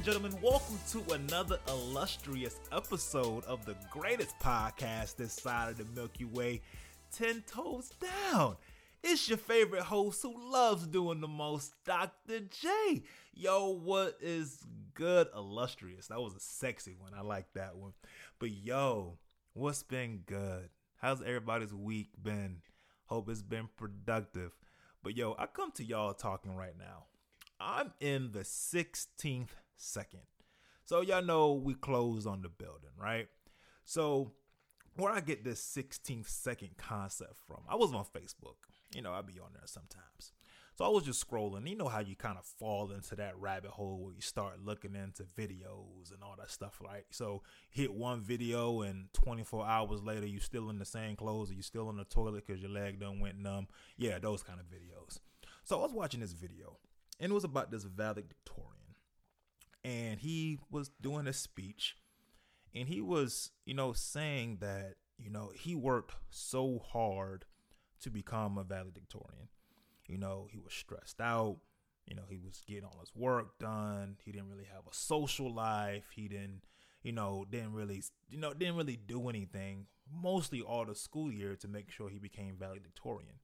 and gentlemen. Welcome to another illustrious episode of the greatest podcast this side of the Milky Way, 10 Toes Down. It's your favorite host who loves doing the most, Dr. J. Yo, what is good, illustrious? That was a sexy one. I like that one. But yo, what's been good? How's everybody's week been? Hope it's been productive. But yo, I come to y'all talking right now. I'm in the 16th second. So y'all know we closed on the building, right? So where I get this 16th second concept from, I was on Facebook. You know, I be on there sometimes. So I was just scrolling. You know how you kind of fall into that rabbit hole where you start looking into videos and all that stuff, right? So hit one video and 24 hours later you still in the same clothes or you still in the toilet because your leg done went numb. Yeah, those kind of videos. So I was watching this video and it was about this valedictorian. And he was doing a speech and he was, you know, saying that, you know, he worked so hard to become a valedictorian. You know, he was stressed out. You know, he was getting all his work done. He didn't really have a social life. He didn't, you know, didn't really, you know, didn't really do anything mostly all the school year to make sure he became valedictorian.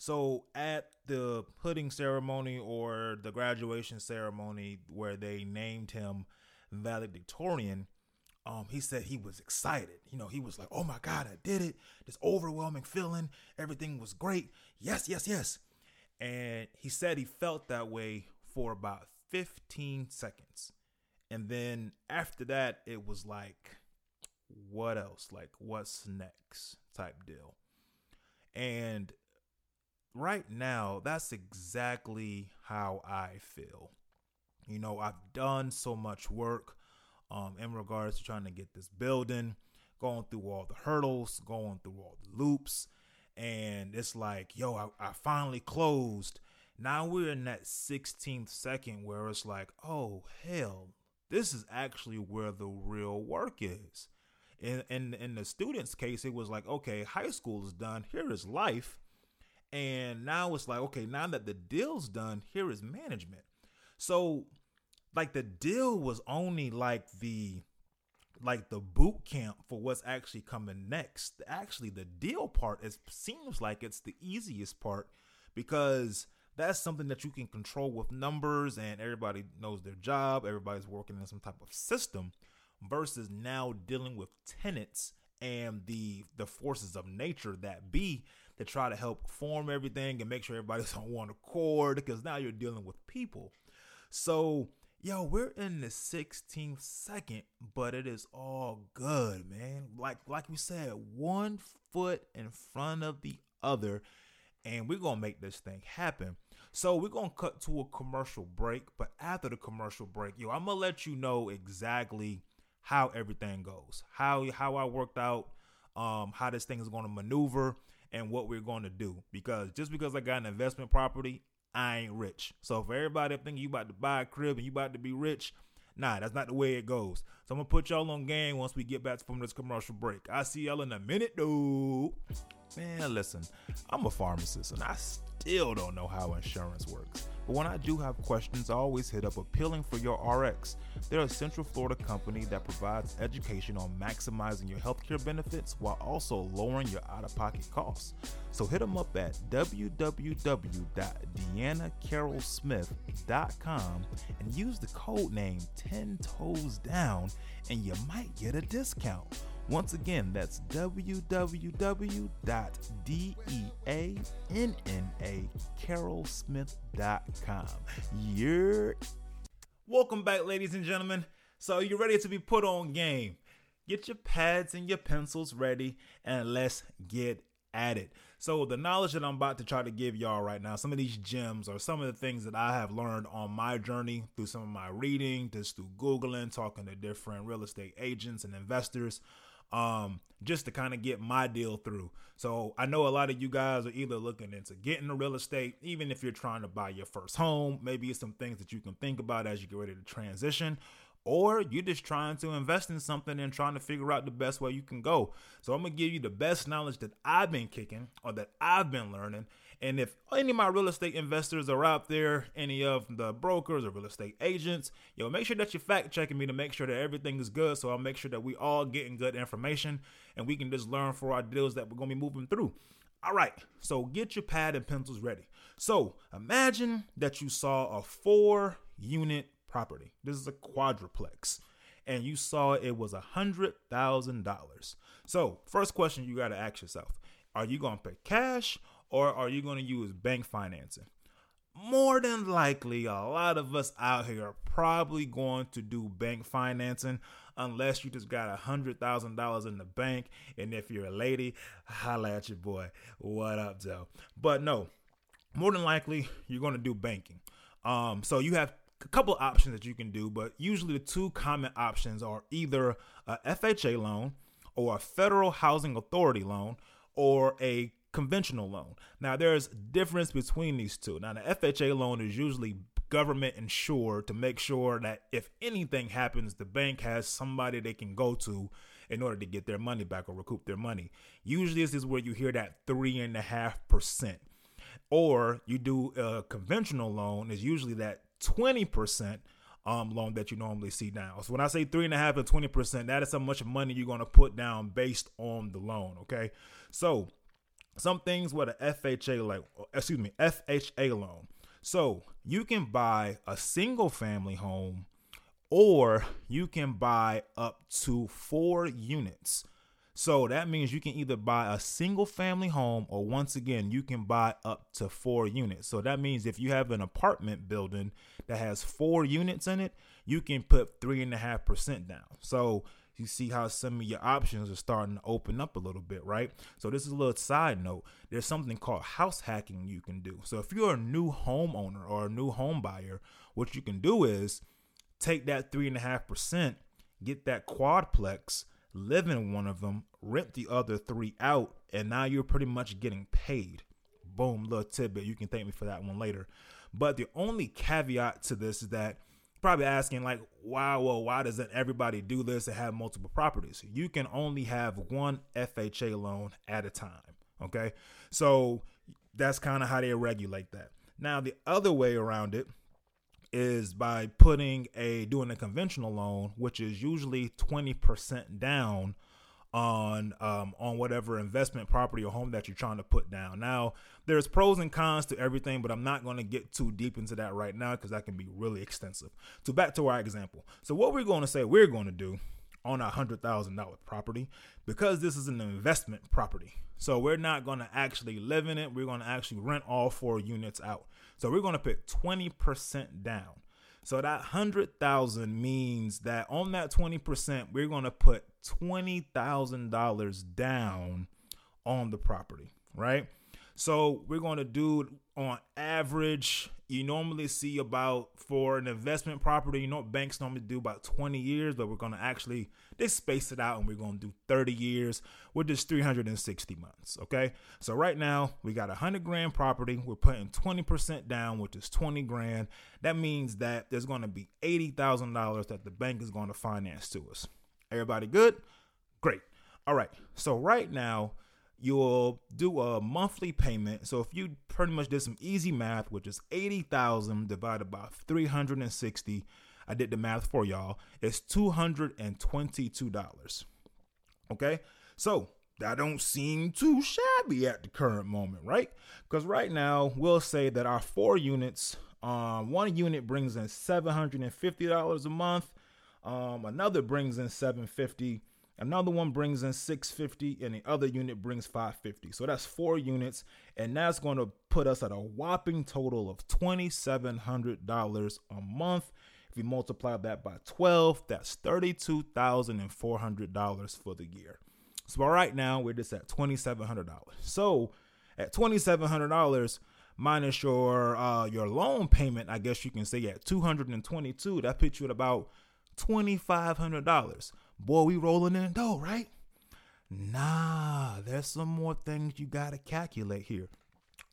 So at the pudding ceremony or the graduation ceremony where they named him valedictorian, um, he said he was excited. You know, he was like, "Oh my God, I did it! This overwhelming feeling. Everything was great. Yes, yes, yes." And he said he felt that way for about 15 seconds, and then after that, it was like, "What else? Like, what's next?" type deal. And right now, that's exactly how I feel. You know, I've done so much work um, in regards to trying to get this building, going through all the hurdles, going through all the loops. And it's like, yo, I, I finally closed. Now we're in that 16th second where it's like, oh, hell, this is actually where the real work is. In, in, in the student's case, it was like, okay, high school is done. Here is life. And now it's like, okay, now that the deal's done, here is management. So like the deal was only like the like the boot camp for what's actually coming next. Actually, the deal part is seems like it's the easiest part because that's something that you can control with numbers and everybody knows their job, everybody's working in some type of system versus now dealing with tenants and the the forces of nature that be to try to help form everything and make sure everybody's on one accord because now you're dealing with people. So yo, we're in the 16th second, but it is all good, man. Like like we said, one foot in front of the other, and we're gonna make this thing happen. So we're gonna cut to a commercial break, but after the commercial break, yo, I'm gonna let you know exactly how everything goes, how how I worked out, um, how this thing is gonna maneuver, and what we're gonna do. Because just because I got an investment property, I ain't rich. So for everybody that think you about to buy a crib and you about to be rich, nah, that's not the way it goes. So I'm gonna put y'all on game once we get back from this commercial break. I see y'all in a minute, dude. Man, listen, I'm a pharmacist and I still don't know how insurance works. But when I do have questions, I always hit up Appealing for Your RX. They're a Central Florida company that provides education on maximizing your healthcare benefits while also lowering your out of pocket costs. So hit them up at www.deannacarrollsmith.com and use the code name 10 Toes Down and you might get a discount. Once again, that's www.deannacarrollsmith.com. You're welcome back, ladies and gentlemen. So you're ready to be put on game. Get your pads and your pencils ready, and let's get at it. So, the knowledge that I'm about to try to give y'all right now, some of these gems are some of the things that I have learned on my journey through some of my reading, just through Googling, talking to different real estate agents and investors um, just to kind of get my deal through. So I know a lot of you guys are either looking into getting the real estate, even if you're trying to buy your first home, maybe some things that you can think about as you get ready to transition. Or you're just trying to invest in something and trying to figure out the best way you can go. So I'm gonna give you the best knowledge that I've been kicking or that I've been learning, And if any of my real estate investors are out there, any of the brokers or real estate agents, yo, make sure that you're fact checking me to make sure that everything is good. So I'll make sure that we all getting good information and we can just learn for our deals that we're gonna be moving through. All right, so get your pad and pencils ready. So imagine that you saw a four unit property. This is a quadruplex. And you saw it was a hundred thousand dollars. So first question you gotta ask yourself: Are you gonna pay cash or are you gonna use bank financing? More than likely, a lot of us out here are probably going to do bank financing unless you just got a hundred thousand dollars in the bank. And if you're a lady, holla at your boy. What up, Joe? But no, more than likely you're going to do banking. Um, so you have a couple options that you can do, but usually the two common options are either a FHA loan or a federal housing authority loan or a conventional loan. Now there's difference between these two. Now the FHA loan is usually government insured to make sure that if anything happens, the bank has somebody they can go to in order to get their money back or recoup their money. Usually this is where you hear that three and a half percent or you do a conventional loan is usually that 20% um, loan that you normally see now. So when I say three and a half and 20%, that is how much money you're going to put down based on the loan. Okay. So some things with a FHA, like, excuse me, FHA loan. So you can buy a single family home or you can buy up to four units. So that means you can either buy a single family home or once again, you can buy up to four units. So that means if you have an apartment building that has four units in it, you can put three and a half percent down. So you see how some of your options are starting to open up a little bit, right? So this is a little side note. There's something called house hacking you can do. So if you're a new homeowner or a new home buyer, what you can do is take that three and a half percent, get that quadplex, live in one of them, rent the other three out, and now you're pretty much getting paid. Boom, little tidbit. You can thank me for that one later. But the only caveat to this is that probably asking like, why, well, why doesn't everybody do this and have multiple properties? You can only have one FHA loan at a time. Okay. So that's kind of how they regulate that. Now, the other way around it is by putting a doing a conventional loan, which is usually 20% down on um, on whatever investment property or home that you're trying to put down. Now, there's pros and cons to everything, but I'm not going to get too deep into that right now because that can be really extensive. So back to our example. So what we're going to say we're going to do on a hundred thousand dollar property because this is an investment property. So we're not going to actually live in it. We're going to actually rent all four units out. So we're going to put 20% down. So that 100,000 means that on that 20%, we're going to put $20,000 down on the property, right? So we're going to do on average, you normally see about for an investment property, you know, banks normally do about 20 years, but we're going to actually they space it out and we're going to do 30 years, which just 360 months. Okay. So right now we got a hundred grand property. We're putting 20% down, which is 20 grand. That means that there's going to be $80,000 that the bank is going to finance to us. Everybody good? Great. All right. So right now, you'll do a monthly payment. So if you pretty much did some easy math, which is 80,000 divided by 360, I did the math for y'all, it's $222. Okay? So that don't seem too shabby at the current moment, right? Because right now we'll say that our four units, um, one unit brings in $750 a month, um, another brings in 750 Another one brings in 650 and the other unit brings 550. So that's four units and that's going to put us at a whopping total of $2700 a month. If you multiply that by 12, that's $32,400 for the year. So right now we're just at $2700. So at $2700 minus your uh, your loan payment, I guess you can say at 222, that puts you at about $2500 boy, we rolling in dough, right? Nah, there's some more things you got to calculate here.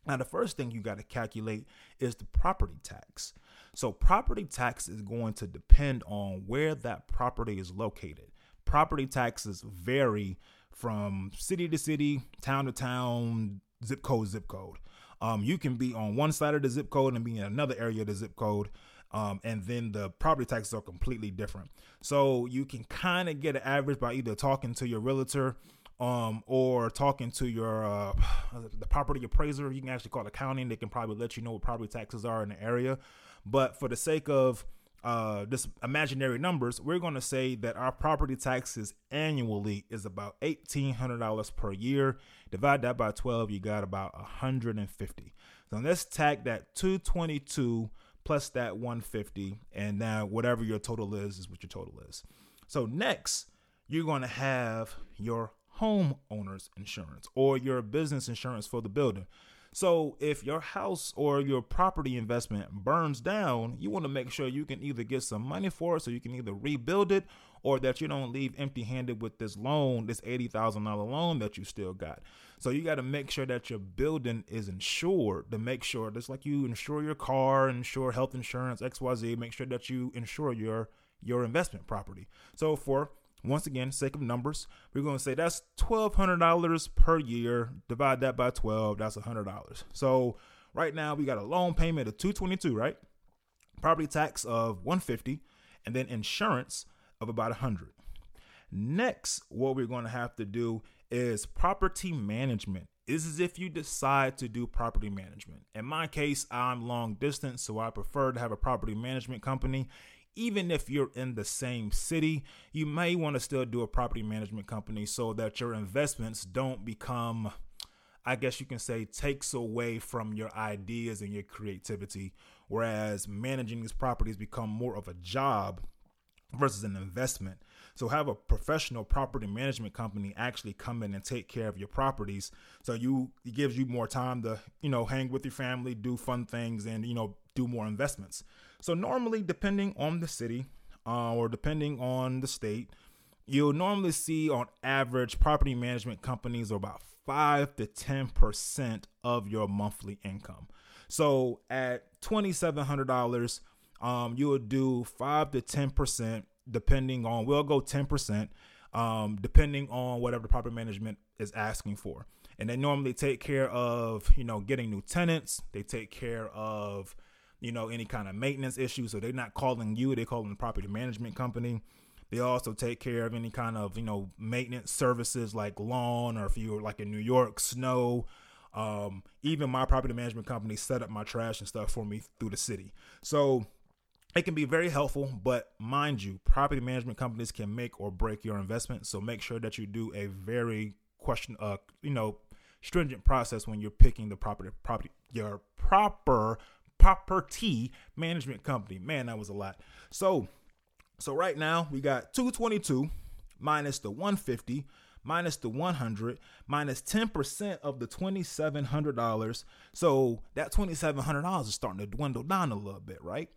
Now, the first thing you got to calculate is the property tax. So, property tax is going to depend on where that property is located. Property taxes vary from city to city, town to town, zip code, zip code. Um, you can be on one side of the zip code and be in another area of the zip code. Um, and then the property taxes are completely different. So you can kind of get an average by either talking to your realtor um, or talking to your uh, the property appraiser. You can actually call the accounting. They can probably let you know what property taxes are in the area. But for the sake of uh, this imaginary numbers, we're going to say that our property taxes annually is about eighteen hundred dollars per year. Divide that by twelve, you got about hundred and fifty. So let's tack that two twenty two plus that 150 and now whatever your total is is what your total is. So next you're going to have your homeowners insurance or your business insurance for the building. So if your house or your property investment burns down you want to make sure you can either get some money for it so you can either rebuild it or that you don't leave empty handed with this loan this $80000 loan that you still got so you got to make sure that your building is insured to make sure just like you insure your car, insure health insurance, XYZ, make sure that you insure your your investment property. So for once again, sake of numbers, we're going to say that's $1,200 per year. Divide that by 12, that's $100. So right now we got a loan payment of 222, right? Property tax of 150 and then insurance of about 100. Next, what we're going to have to do is property management. This is if you decide to do property management. In my case, I'm long distance, so I prefer to have a property management company. Even if you're in the same city, you may want to still do a property management company so that your investments don't become, I guess you can say, takes away from your ideas and your creativity. Whereas managing these properties become more of a job versus an investment. So have a professional property management company actually come in and take care of your properties. So you it gives you more time to, you know, hang with your family, do fun things and, you know, do more investments. So normally depending on the city uh, or depending on the state, you'll normally see on average property management companies are about 5 to 10% of your monthly income. So at $2700 um, you would do 5 to 10% depending on we'll go 10% um, depending on whatever the property management is asking for. And they normally take care of you know getting new tenants. They take care of you know any kind of maintenance issues. So they're not calling you they're calling the property management company. They also take care of any kind of you know maintenance services like lawn or if you're like in new york snow. Um, even my property management company set up my trash and stuff for me through the city. So it can be very helpful, but mind you, property management companies can make or break your investment. So make sure that you do a very question, uh, you know, stringent process when you're picking the property, property, your proper property management company. Man, that was a lot. So, so right now we got 222 minus the 150 minus the 100 minus 10% of the $2700 so that $2700 is starting to dwindle down a little bit right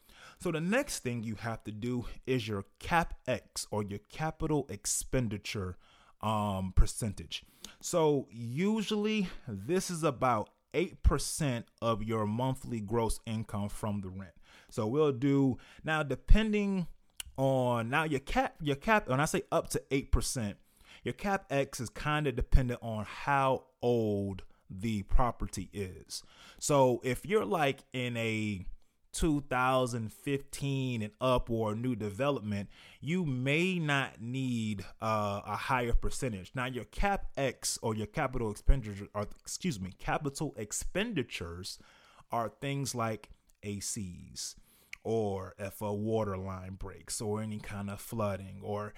so the next thing you have to do is your CapEx or your capital expenditure um, percentage. So usually this is about 8% of your monthly gross income from the rent. So we'll do now depending on now your cap your cap when I say up to 8%, your CapEx is kind of dependent on how old the property is. So if you're like in a 2015 and up or new development, you may not need uh, a higher percentage. Now, your CapEx or your capital expenditures, or excuse me, capital expenditures are things like ACs, or if a water line breaks or any kind of flooding or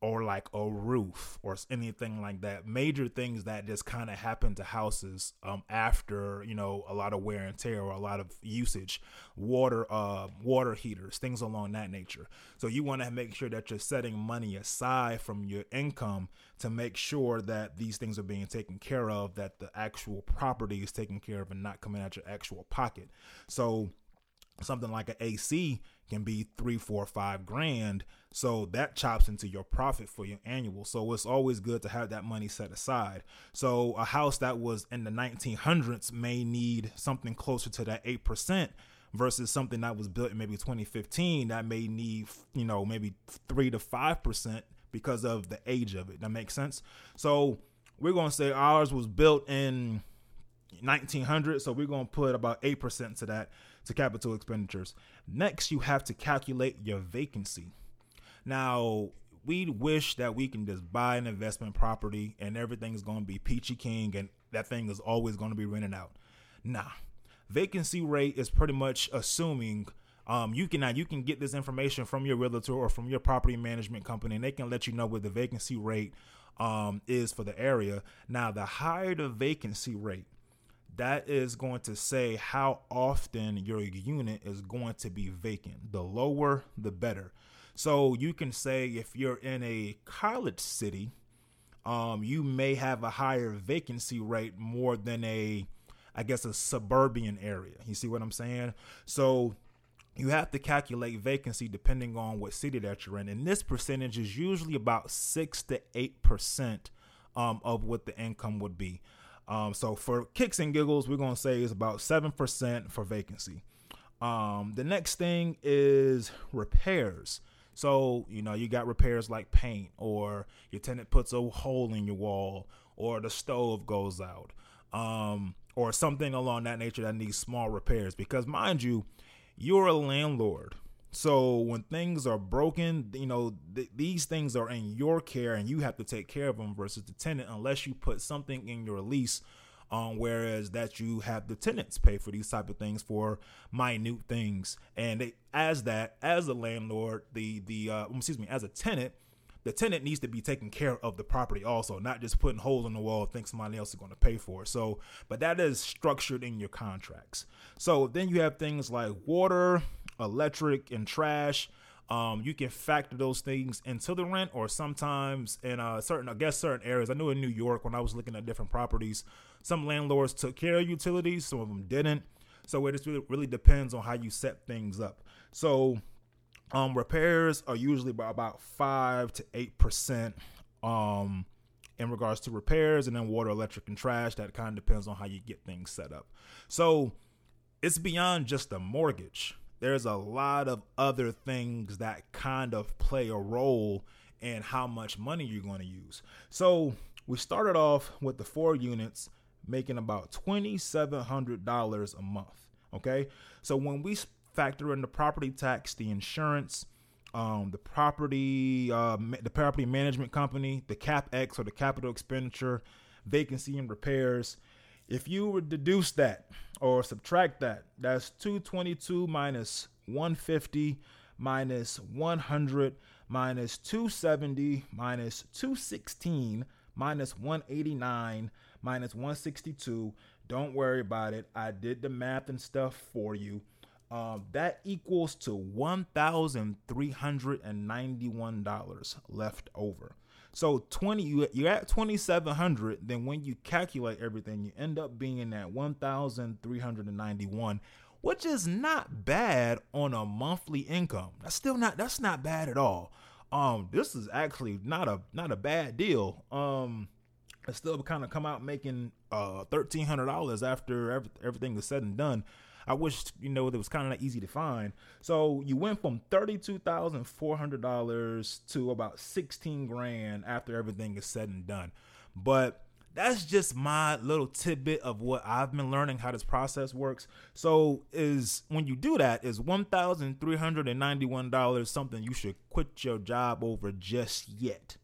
or like a roof or anything like that major things that just kind of happen to houses um after you know a lot of wear and tear or a lot of usage water uh water heaters things along that nature. So you want to make sure that you're setting money aside from your income to make sure that these things are being taken care of that the actual property is taken care of and not coming out your actual pocket. So something like an AC can be three, four, five grand. So that chops into your profit for your annual. So it's always good to have that money set aside. So a house that was in the 1900s may need something closer to that 8% versus something that was built in maybe 2015 that may need, you know, maybe 3 to 5% because of the age of it. That makes sense. So we're going to say ours was built in 1900 so we're going to put about 8% to that to capital expenditures. Next you have to calculate your vacancy. Now we wish that we can just buy an investment property and everything's going to be peachy king and that thing is always going to be rented out. Nah vacancy rate is pretty much assuming um, you can now you can get this information from your realtor or from your property management company, and they can let you know what the vacancy rate um, is for the area. Now, the higher the vacancy rate, that is going to say how often your unit is going to be vacant. The lower, the better. So you can say if you're in a college city, um, you may have a higher vacancy rate more than a, I guess, a suburban area. You see what I'm saying? So you have to calculate vacancy depending on what city that you're in. And this percentage is usually about six to eight percent um, of what the income would be. Um, so for kicks and giggles, we're gonna say is about seven percent for vacancy. Um, the next thing is repairs. So you know you got repairs like paint, or your tenant puts a hole in your wall, or the stove goes out, um, or something along that nature that needs small repairs. Because mind you you're a landlord. So when things are broken, you know, th- these things are in your care and you have to take care of them versus the tenant unless you put something in your lease um, whereas that you have the tenants pay for these type of things for minute things and they, as that as a landlord the the uh, excuse me as a tenant the tenant needs to be taking care of the property also, not just putting holes in the wall think somebody else is going to pay for it. So, but that is structured in your contracts. So then you have things like water, electric, and trash. Um, you can factor those things into the rent, or sometimes in uh, certain, I guess, certain areas. I knew in New York when I was looking at different properties, some landlords took care of utilities, some of them didn't. So it just really, really depends on how you set things up. So um, repairs are usually about five to eight percent um, in regards to repairs, and then water, electric, and trash. That kind of depends on how you get things set up. So it's beyond just a mortgage. There's a lot of other things that kind of play a role in how much money you're going to use. So we started off with the four units making about $2,700 a month. Okay. So when we factor in the property tax, the insurance, um, the property, uh, the property management company, the capex or the capital expenditure, vacancy and repairs. If you would deduce that or subtract that, that's 222 minus 150 minus 100 minus 270 minus 216 minus 189 minus 162. Don't worry about it. I did the math and stuff for you. Um, that equals to $1,391 left over. So 20 you you're at 2700 then when you calculate everything you end up being at 1391 which is not bad on a monthly income. That's still not that's not bad at all. Um this is actually not a not a bad deal. Um I still kind of come out making uh $1300 after every, everything is said and done. I wish you know it was kind of not easy to find. So you went from thirty two thousand four hundred dollars to about sixteen grand after everything is said and done. But that's just my little tidbit of what I've been learning how this process works. So is when you do that is one thousand three hundred and ninety one dollars something you should quit your job over just yet.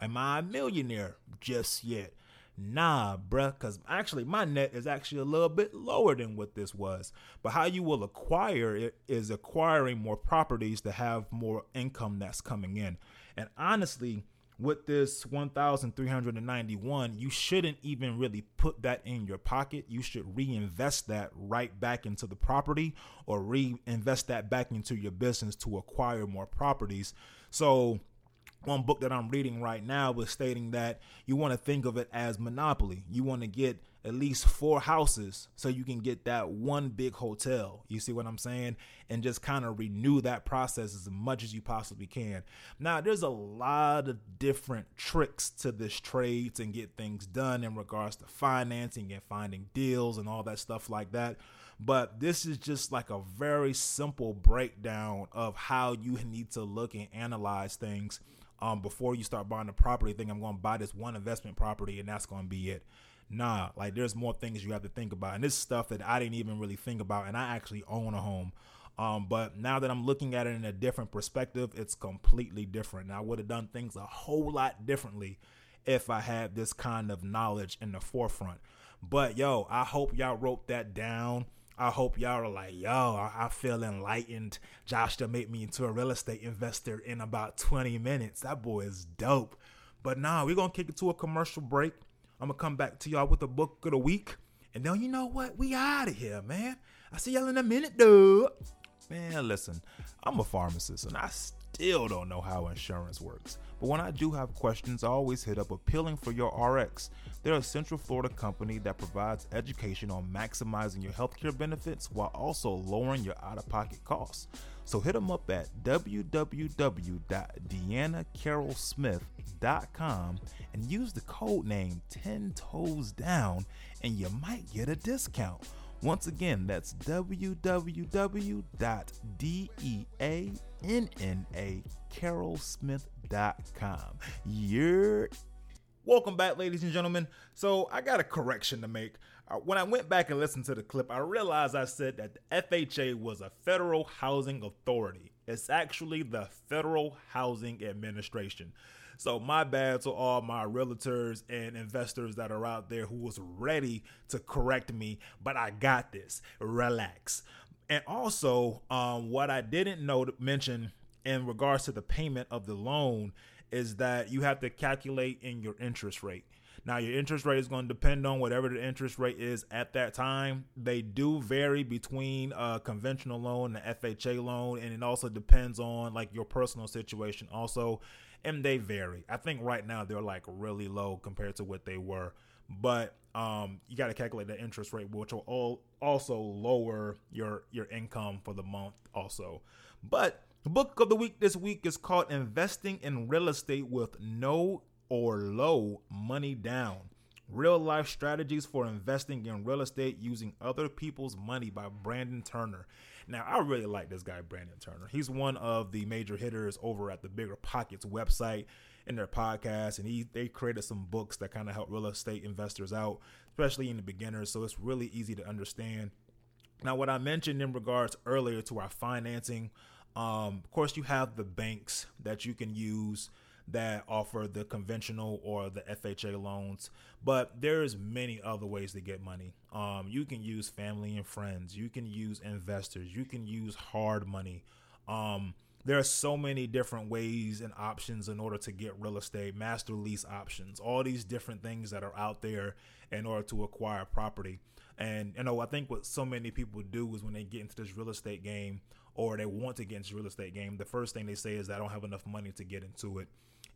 Am I a millionaire just yet? Nah, bruh, because actually my net is actually a little bit lower than what this was. But how you will acquire it is acquiring more properties to have more income that's coming in. And honestly, with this 1391 you shouldn't even really put that in your pocket you should reinvest that right back into the property or reinvest that back into your business to acquire more properties so one book that I'm reading right now was stating that you want to think of it as monopoly. You want to get at least four houses so you can get that one big hotel. You see what I'm saying? And just kind of renew that process as much as you possibly can. Now, there's a lot of different tricks to this trade to get things done in regards to financing and finding deals and all that stuff like that. But this is just like a very simple breakdown of how you need to look and analyze things um, before you start buying a property, think I'm going to buy this one investment property and that's going to be it. Nah, like there's more things you have to think about. And this stuff that I didn't even really think about. And I actually own a home. Um, but now that I'm looking at it in a different perspective, it's completely different. Now, I would have done things a whole lot differently if I had this kind of knowledge in the forefront. But yo, I hope y'all wrote that down. I hope y'all are like, yo, I, feel enlightened. Josh to make me into a real estate investor in about 20 minutes. That boy is dope. But nah, we're gonna kick it to a commercial break. I'm gonna come back to y'all with a book of the week. And then you know what? We out of here, man. I see y'all in a minute, dude. Man, listen, I'm a pharmacist and I still don't know how insurance works. But when I do have questions, I always hit up Appealing for Your RX. They're a Central Florida company that provides education on maximizing your healthcare benefits while also lowering your out of pocket costs. So hit them up at www.deannacarrollsmith.com and use the code name 10 toes down and you might get a discount. Once again, that's www.deannacarrollsmith.com. You're Welcome back, ladies and gentlemen. So, I got a correction to make. Uh, when I went back and listened to the clip, I realized I said that the FHA was a federal housing authority. It's actually the Federal Housing Administration. So my bad to all my realtors and investors that are out there who was ready to correct me, but I got this. Relax. And also, um, what I didn't know mention in regards to the payment of the loan is that you have to calculate in your interest rate. Now, your interest rate is going to depend on whatever the interest rate is at that time. They do vary between a conventional loan and FHA loan, and it also depends on like your personal situation. Also, and they vary. I think right now they're like really low compared to what they were, but um, you got to calculate the interest rate, which will all also lower your your income for the month. Also, but the book of the week this week is called "Investing in Real Estate with No or Low Money Down." Real life strategies for investing in real estate using other people's money by Brandon Turner. Now, I really like this guy, Brandon Turner. He's one of the major hitters over at the Bigger Pockets website in their podcast, and he they created some books that kind of help real estate investors out, especially in the beginners. So it's really easy to understand. Now, what I mentioned in regards earlier to our financing, um, of course, you have the banks that you can use that offer the conventional or the FHA loans, but there's many other ways to get money. Um, you can use family and friends, you can use investors, you can use hard money. Um, there are so many different ways and options in order to get real estate, master lease options, all these different things that are out there in order to acquire property. And you know, I think what so many people do is when they get into this real estate game or they want to get into real estate game, the first thing they say is I don't have enough money to get into it.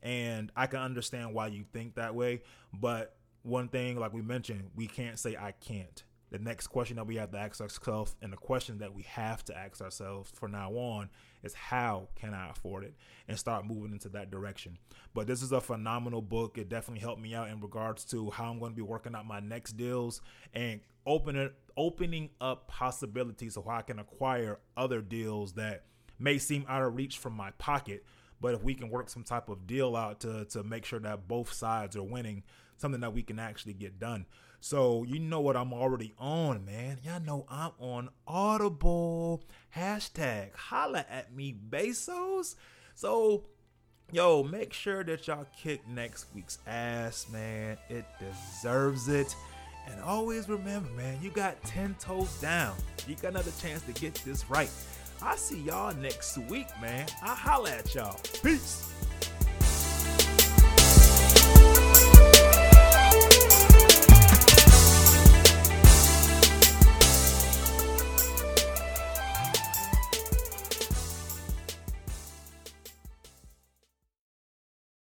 And I can understand why you think that way. But one thing, like we mentioned, we can't say I can't. The next question that we have to ask ourselves, and the question that we have to ask ourselves from now on, is how can I afford it and start moving into that direction. But this is a phenomenal book. It definitely helped me out in regards to how I'm going to be working out my next deals and opening opening up possibilities so I can acquire other deals that may seem out of reach from my pocket but if we can work some type of deal out to to make sure that both sides are winning, something that we can actually get done. So you know what I'm already on, man. Y'all know I'm on Audible. Hashtag holla at me, Bezos. So yo, make sure that y'all kick next week's ass, man. It deserves it. And always remember, man, you got 10 toes down. You got another chance to get this right. I see y'all next week, man. I'll holla at y'all. Peace.